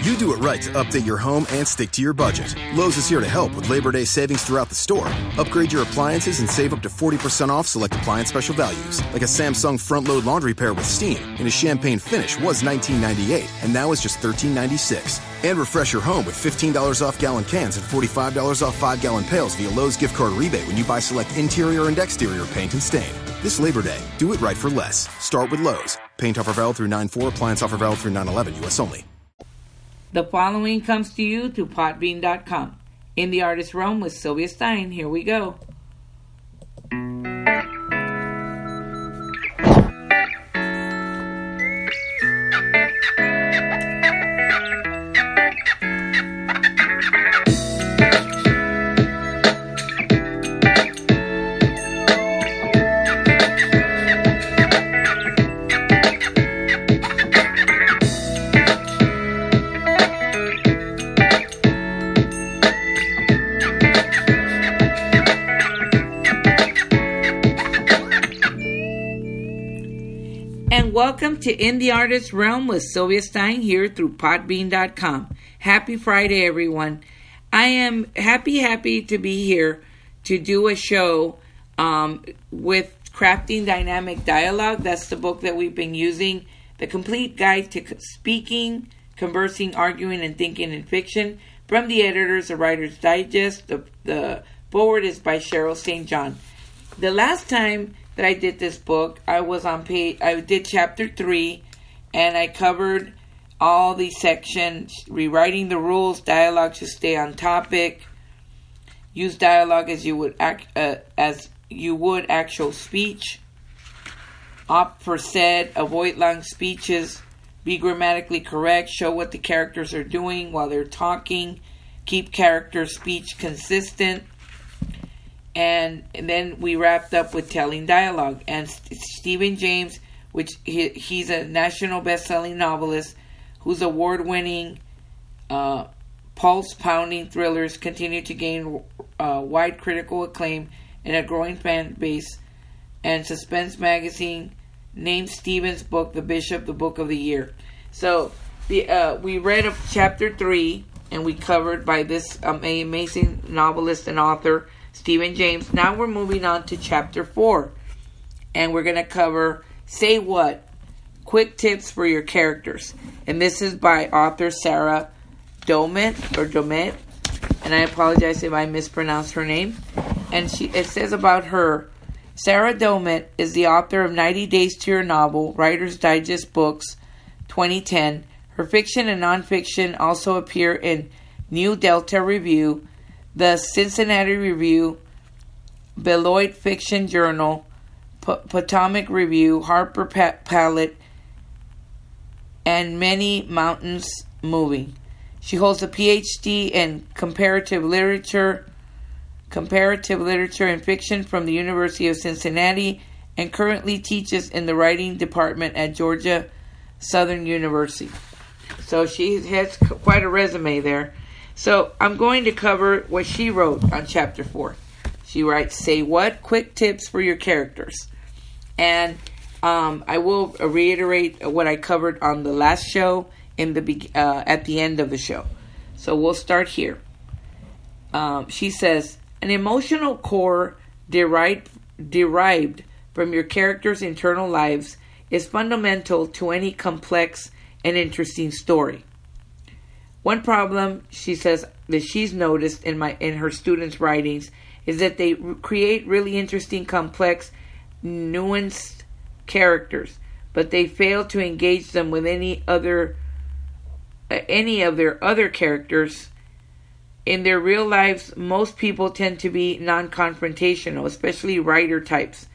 You do it right to update your home and stick to your budget. Lowe's is here to help with Labor Day savings throughout the store. Upgrade your appliances and save up to 40% off select appliance special values, like a Samsung front load laundry pair with steam in a champagne finish was $19.98 and now is just $13.96. And refresh your home with $15 off gallon cans and $45 off 5 gallon pails via Lowe's gift card rebate when you buy select interior and exterior paint and stain. This Labor Day, do it right for less. Start with Lowe's. Paint offer valid through 9 4, appliance offer valid through 9 11, U.S. only. The following comes to you through Podbean.com. In the Artist Realm with Sylvia Stein. Here we go. To In the Artist Realm with Sylvia Stein here through Podbean.com. Happy Friday, everyone. I am happy, happy to be here to do a show um, with Crafting Dynamic Dialogue. That's the book that we've been using. The complete guide to speaking, conversing, arguing, and thinking in fiction from the editors of Writer's Digest. The, the forward is by Cheryl St. John. The last time that I did this book, I was on page, I did chapter three, and I covered all the sections, rewriting the rules, dialogue to stay on topic, use dialogue as you would act, uh, as you would actual speech, opt for said, avoid long speeches, be grammatically correct, show what the characters are doing while they're talking, keep character speech consistent, and, then we wrapped up with telling dialogue. And St- Stephen James, which he, he's a national best-selling novelist whose award-winning, uh, pulse-pounding thrillers continue to gain uh, wide critical acclaim and a growing fan base. And Suspense Magazine named Stephen's book "The Bishop," the book of the year. So the uh, we read of chapter three, and we covered by this um, amazing novelist and author. Stephen James. Now we're moving on to chapter 4. And we're going to cover Say What? Quick tips for your characters. And this is by author Sarah Domet or Domet. And I apologize if I mispronounced her name. And she it says about her Sarah Domet is the author of 90 Days to Your Novel, Writer's Digest Books 2010. Her fiction and nonfiction also appear in New Delta Review, the Cincinnati Review, Beloit Fiction Journal, P- Potomac Review, Harpur pa- Palate, and many mountains moving. She holds a PhD in comparative literature, comparative literature and fiction from the University of Cincinnati, and currently teaches in the writing department at Georgia Southern University. So she has quite a resume there. So I'm going to cover what she wrote on chapter 4. She writes, Say what? Quick tips for your characters. And um, I will reiterate what I covered on the last show in the uh, at the end of the show. So we'll start here. Um, she says, An emotional core derived, derived from your character's internal lives is fundamental to any complex and interesting story. One problem she says that she's noticed in my in her students' writings is that they create really interesting, complex, nuanced characters, but they fail to engage them with any other uh, any of their other characters. In their real lives, most people tend to be non-confrontational, especially writer types,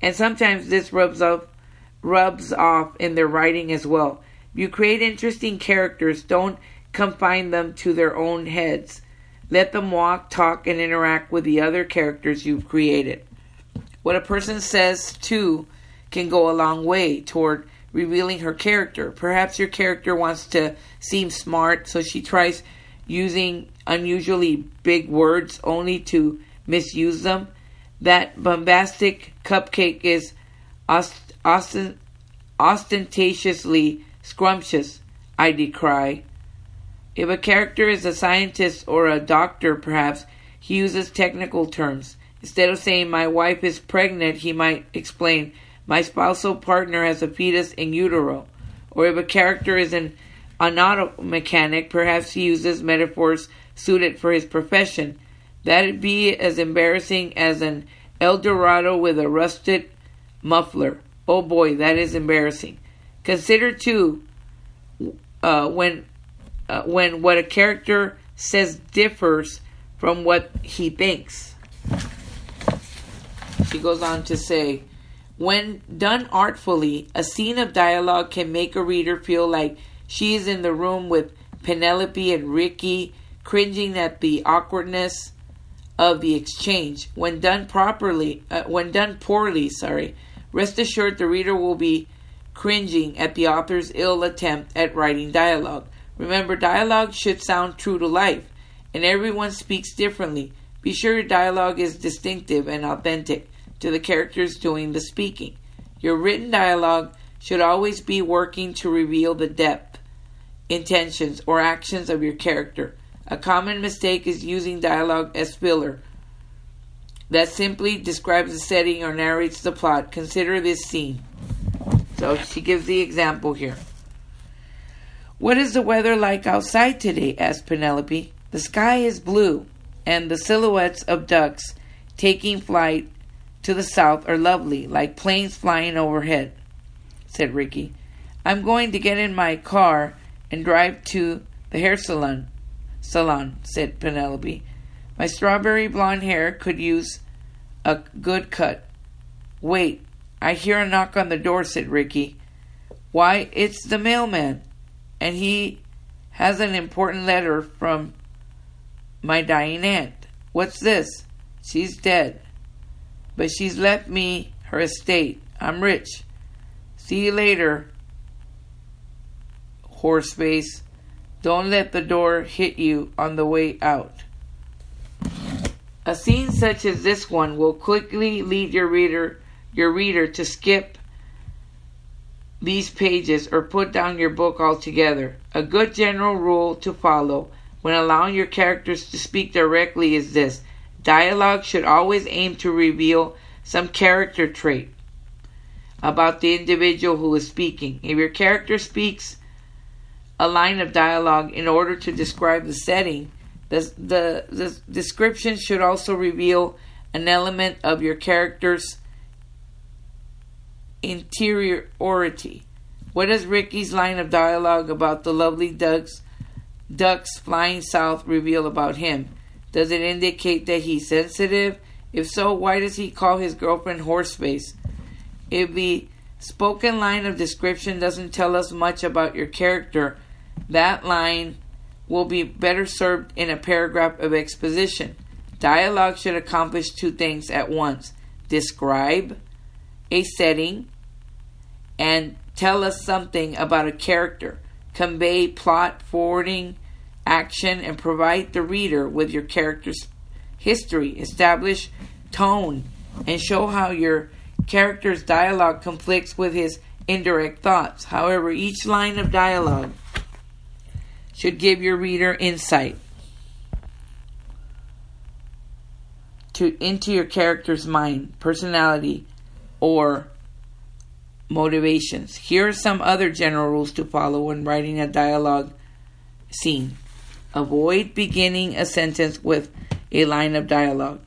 and sometimes this rubs off rubs off in their writing as well. You create interesting characters, don't confine them to their own heads. Let them walk, talk, and interact with the other characters you've created. What a person says, too, can go a long way toward revealing her character. Perhaps your character wants to seem smart, so she tries using unusually big words only to misuse them. That bombastic cupcake is ost- ostentatiously scrumptious, I decry. If a character is a scientist or a doctor, perhaps, he uses technical terms. Instead of saying, My wife is pregnant, he might explain, My spousal partner has a fetus in utero. Or if a character is an, auto mechanic, perhaps he uses metaphors suited for his profession. That'd be as embarrassing as an El Dorado with a rusted muffler. Oh boy, that is embarrassing. Consider too uh, when uh, when what a character says differs from what he thinks. She goes on to say, when done artfully, a scene of dialogue can make a reader feel like she is in the room with Penelope and Ricky, cringing at the awkwardness of the exchange. When done properly, uh, when done poorly, sorry, rest assured the reader will be cringing at the author's ill attempt at writing dialogue. Remember, dialogue should sound true to life, and everyone speaks differently. Be sure your dialogue is distinctive and authentic to the characters doing the speaking. Your written dialogue should always be working to reveal the depth, intentions, or actions of your character. A common mistake is using dialogue as filler that simply describes the setting or narrates the plot. Consider this scene. So she gives the example here. What is the weather like outside today? asked Penelope. The sky is blue, and the silhouettes of ducks taking flight to the south are lovely, like planes flying overhead, said Ricky. I'm going to get in my car and drive to the hair salon, salon, said Penelope. My strawberry blonde hair could use a good cut. Wait, I hear a knock on the door, said Ricky. Why, it's the mailman and he has an important letter from my dying aunt. What's this? She's dead. But she's left me her estate. I'm rich. See you later, horseface. Don't let the door hit you on the way out. A scene such as this one will quickly lead your reader your reader to skip these pages or put down your book altogether. A good general rule to follow when allowing your characters to speak directly is this dialogue should always aim to reveal some character trait about the individual who is speaking. If your character speaks a line of dialogue in order to describe the setting, the, the, the description should also reveal an element of your character's interiority. What does Ricky's line of dialogue about the lovely ducks, ducks flying south reveal about him? Does it indicate that he's sensitive? If so, why does he call his girlfriend horseface? If the spoken line of description doesn't tell us much about your character, that line will be better served in a paragraph of exposition. Dialogue should accomplish two things at once describe a setting and tell us something about a character, convey plot, forwarding, action, and provide the reader with your character's history, establish tone, and show how your character's dialogue conflicts with his indirect thoughts. However, each line of dialogue should give your reader insight to into your character's mind, personality, or motivations. Here are some other general rules to follow when writing a dialogue scene. Avoid beginning a sentence with a line of dialogue.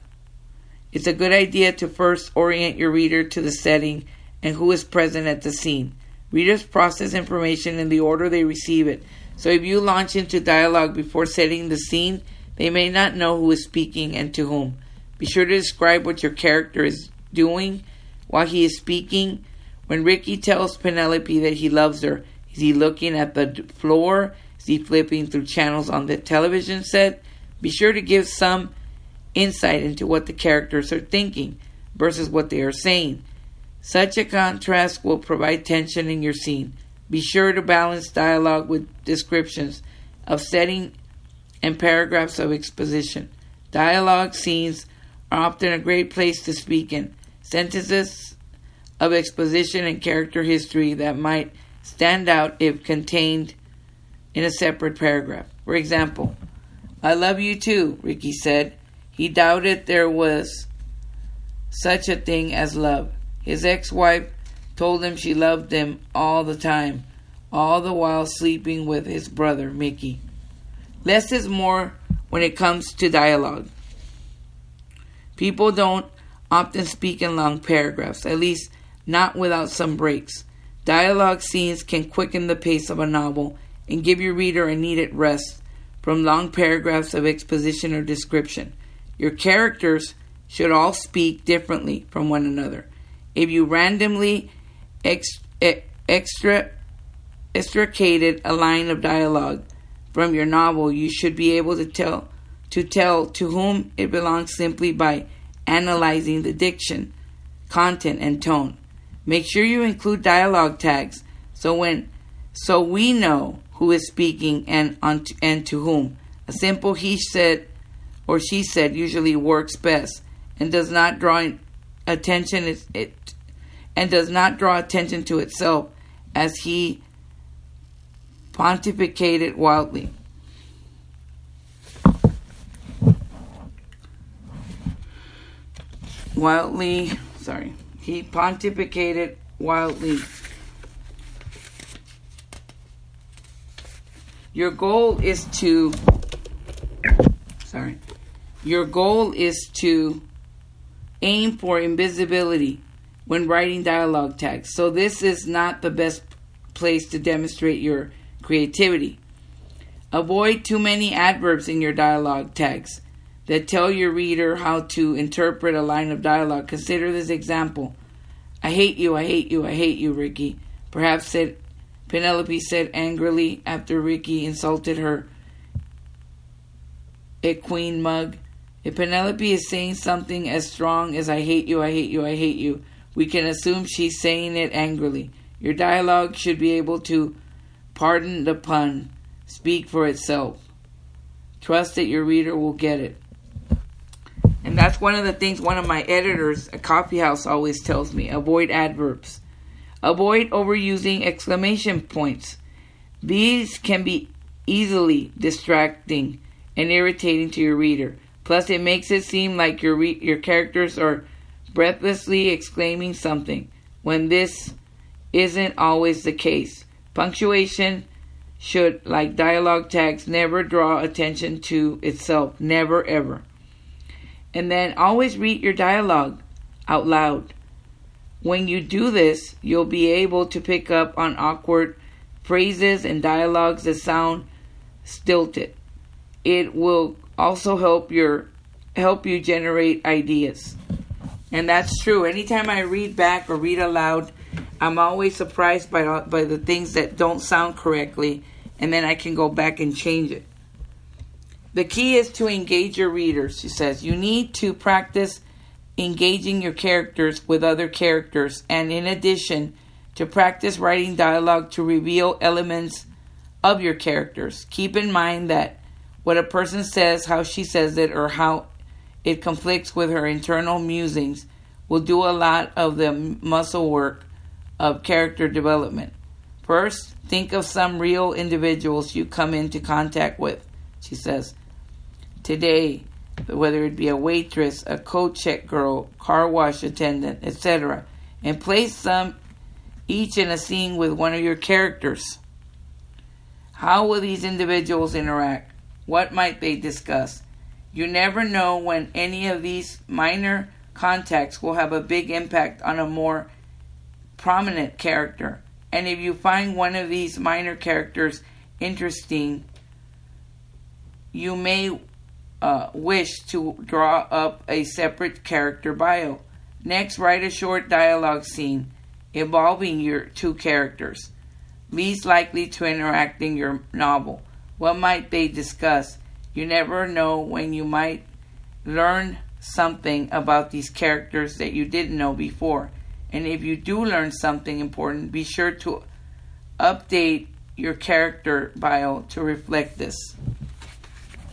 It's a good idea to first orient your reader to the setting and who is present at the scene. Readers process information in the order they receive it, so if you launch into dialogue before setting the scene, they may not know who is speaking and to whom. Be sure to describe what your character is doing while he is speaking when Ricky tells Penelope that he loves her, is he looking at the floor? Is he flipping through channels on the television set? Be sure to give some insight into what the characters are thinking versus what they are saying. Such a contrast will provide tension in your scene. Be sure to balance dialogue with descriptions of setting and paragraphs of exposition. Dialogue scenes are often a great place to speak in. Sentences of exposition and character history that might stand out if contained in a separate paragraph. For example, I love you too, Ricky said. He doubted there was such a thing as love. His ex wife told him she loved him all the time, all the while sleeping with his brother, Mickey. Less is more when it comes to dialogue. People don't often speak in long paragraphs, at least not without some breaks. Dialogue scenes can quicken the pace of a novel and give your reader a needed rest from long paragraphs of exposition or description. Your characters should all speak differently from one another. If you randomly ex- extra extricated a line of dialogue from your novel, you should be able to tell to tell to whom it belongs simply by analyzing the diction, content, and tone. Make sure you include dialogue tags so when so we know who is speaking and on and to whom. A simple he said or she said usually works best and does not draw attention it, it and does not draw attention to itself as he pontificated wildly. Wildly, sorry, he pontificated wildly. Your goal is to, sorry, your goal is to aim for invisibility when writing dialogue tags. So, this is not the best place to demonstrate your creativity. Avoid too many adverbs in your dialogue tags that tell your reader how to interpret a line of dialogue. Consider this example I hate you, I hate you, I hate you, Ricky. Perhaps said Penelope said angrily after Ricky insulted her A queen mug. If Penelope is saying something as strong as I hate you, I hate you, I hate you, we can assume she's saying it angrily. Your dialogue should be able to pardon the pun, speak for itself. Trust that your reader will get it. And that's one of the things one of my editors at Coffee House always tells me avoid adverbs. Avoid overusing exclamation points. These can be easily distracting and irritating to your reader. Plus, it makes it seem like your re- your characters are breathlessly exclaiming something, when this isn't always the case. Punctuation should, like dialogue tags, never draw attention to itself. Never, ever. And then always read your dialogue out loud. When you do this, you'll be able to pick up on awkward phrases and dialogues that sound stilted. It will also help your help you generate ideas. And that's true. Anytime I read back or read aloud, I'm always surprised by by the things that don't sound correctly, and then I can go back and change it. The key is to engage your readers, she says. You need to practice engaging your characters with other characters, and in addition, to practice writing dialogue to reveal elements of your characters. Keep in mind that what a person says, how she says it, or how it conflicts with her internal musings, will do a lot of the muscle work of character development. First, think of some real individuals you come into contact with, she says. Today, whether it be a waitress, a coat check girl, car wash attendant, etc., and place them each in a scene with one of your characters. How will these individuals interact? What might they discuss? You never know when any of these minor contacts will have a big impact on a more prominent character. And if you find one of these minor characters interesting, you may uh, wish to draw up a separate character bio. Next, write a short dialogue scene involving your two characters, least likely to interact in your novel. What might they discuss? You never know when you might learn something about these characters that you didn't know before. And if you do learn something important, be sure to update your character bio to reflect this.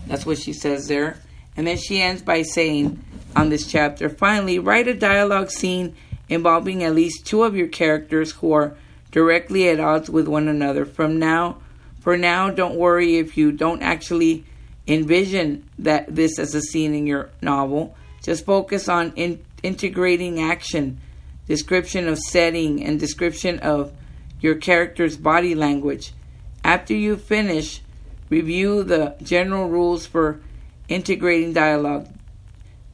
That's what she says there. And then she ends by saying on this chapter finally, write a dialogue scene involving at least two of your characters who are directly at odds with one another. From now For now, don't worry if you don't actually envision that this as a scene in your novel. Just focus on in, integrating action, description of setting, and description of your character's body language. After you finish, review the general rules for integrating dialogue.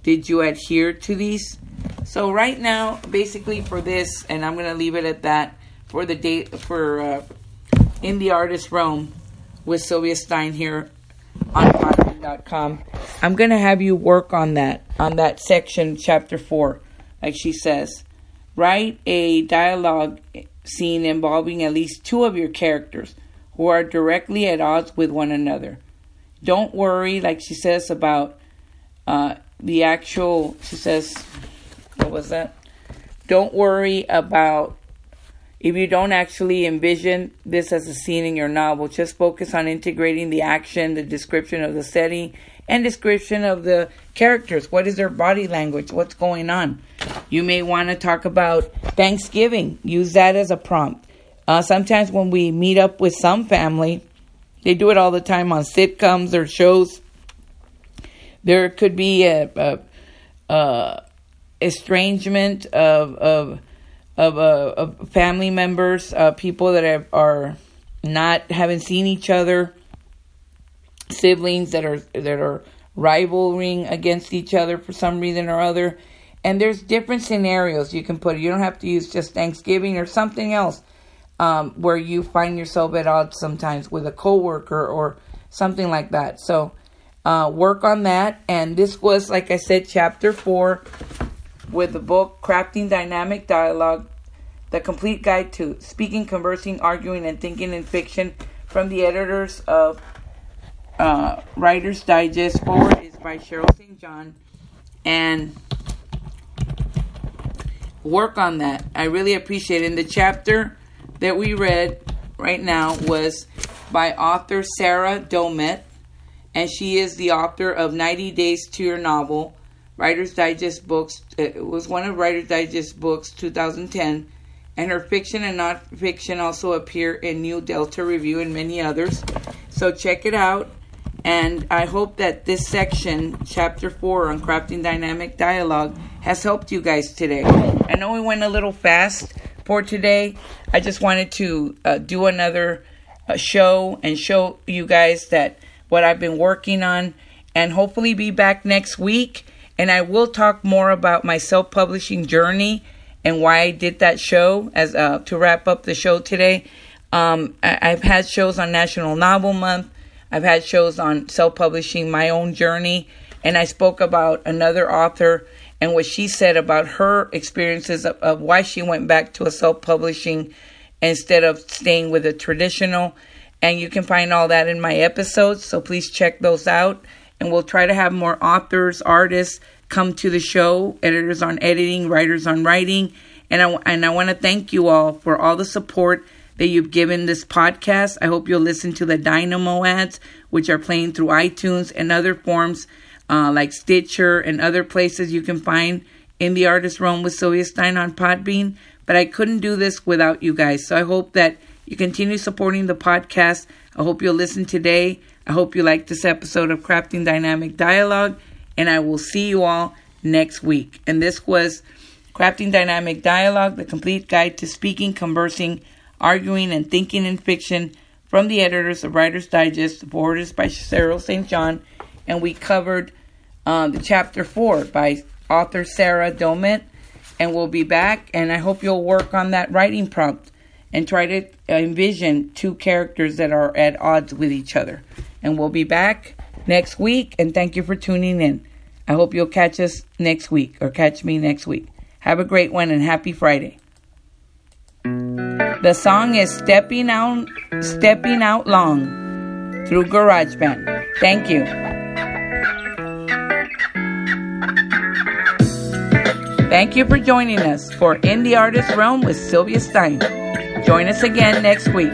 Did you adhere to these? So right now, basically for this, and I'm gonna leave it at that for the date for uh, in the artist realm with Sylvia Stein here on Podbean.com. I'm gonna have you work on that on that section, chapter four, like she says. Write a dialogue scene involving at least two of your characters who are directly at odds with one another. Don't worry, like she says about uh, the actual. She says, what was that? Don't worry about if you don't actually envision this as a scene in your novel, just focus on integrating the action, the description of the setting, and description of the characters. What is their body language? What's going on? You may want to talk about Thanksgiving. Use that as a prompt. Uh, sometimes when we meet up with some family, they do it all the time on sitcoms or shows. There could be a, a, a estrangement of of of, uh, of family members, uh, people that have, are not haven't seen each other, siblings that are that are rivaling against each other for some reason or other. And there's different scenarios you can put. You don't have to use just Thanksgiving or something else um, where you find yourself at odds sometimes with a coworker or something like that. So uh, work on that. And this was, like I said, chapter four with the book Crafting Dynamic Dialogue, the complete guide to speaking, conversing, arguing, and thinking in fiction from the editors of uh, Writer's Digest. Forward is by Cheryl St. John. And work on that. I really appreciate it. In the chapter that we read right now was by author Sarah Domet, and she is the author of 90 Days to Your Novel, Writer's Digest books. Uh, it was one of Writer's Digest books, 2010, and her fiction and nonfiction also appear in New Delta Review and many others. So check it out. And I hope that this section, chapter four on crafting dynamic dialogue, has helped you guys today. I know we went a little fast for today. I just wanted to uh, do another uh, show and show you guys that what I've been working on, and hopefully be back next week. And I will talk more about my self-publishing journey and why I did that show as uh, to wrap up the show today. Um, I- I've had shows on National Novel Month. I've had shows on self-publishing, my own journey, and I spoke about another author and what she said about her experiences of, of why she went back to a self publishing instead of staying with a traditional. And you can find all that in my episodes, so please check those out. And we'll try to have more authors, artists come to the show, editors on editing, writers on writing. And I, and I want to thank you all for all the support that you've given this podcast. I hope you'll listen to the Dynamo ads, which are playing through iTunes and other forms uh, like Stitcher and other places you can find in the artist room with Sylvia Stein on Podbean. But I couldn't do this without you guys. So I hope that you continue supporting the podcast. I hope you'll listen today. I hope you like this episode of Crafting Dynamic Dialogue. And I will see you all next week. And this was Crafting Dynamic Dialogue, the complete guide to speaking, conversing, arguing, and thinking in fiction from the editors of Writer's Digest, forwarded by Cheryl St. John. And we covered um, the chapter four by author Sarah Domet, and we'll be back. And I hope you'll work on that writing prompt and try to envision two characters that are at odds with each other. And we'll be back next week. And thank you for tuning in. I hope you'll catch us next week or catch me next week. Have a great one and happy Friday. The song is Stepping Out Stepping Out Long through GarageBand. Thank you. Thank you for joining us for In the Artist Realm with Sylvia Stein. Join us again next week.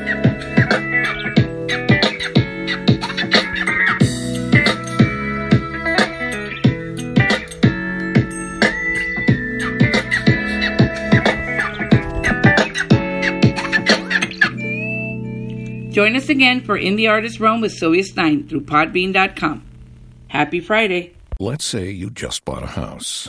Join us again for In the Artist Realm with Sylvia Stein through Podbean.com. Happy Friday. Let's say you just bought a house.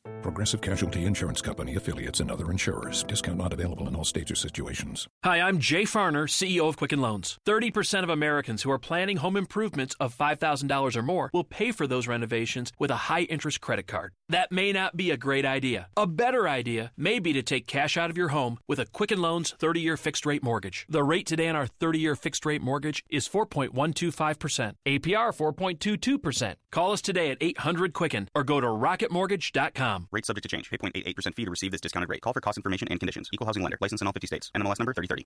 Progressive Casualty Insurance Company affiliates and other insurers. Discount not available in all states or situations. Hi, I'm Jay Farner, CEO of Quicken Loans. 30% of Americans who are planning home improvements of $5,000 or more will pay for those renovations with a high interest credit card. That may not be a great idea. A better idea may be to take cash out of your home with a Quicken Loans 30 year fixed rate mortgage. The rate today on our 30 year fixed rate mortgage is 4.125%, APR 4.22%. Call us today at 800 Quicken or go to rocketmortgage.com. Rate subject to change. Pay 0.88% fee to receive this discounted rate. Call for cost information and conditions. Equal housing lender. License in all 50 states. NMLS number 3030.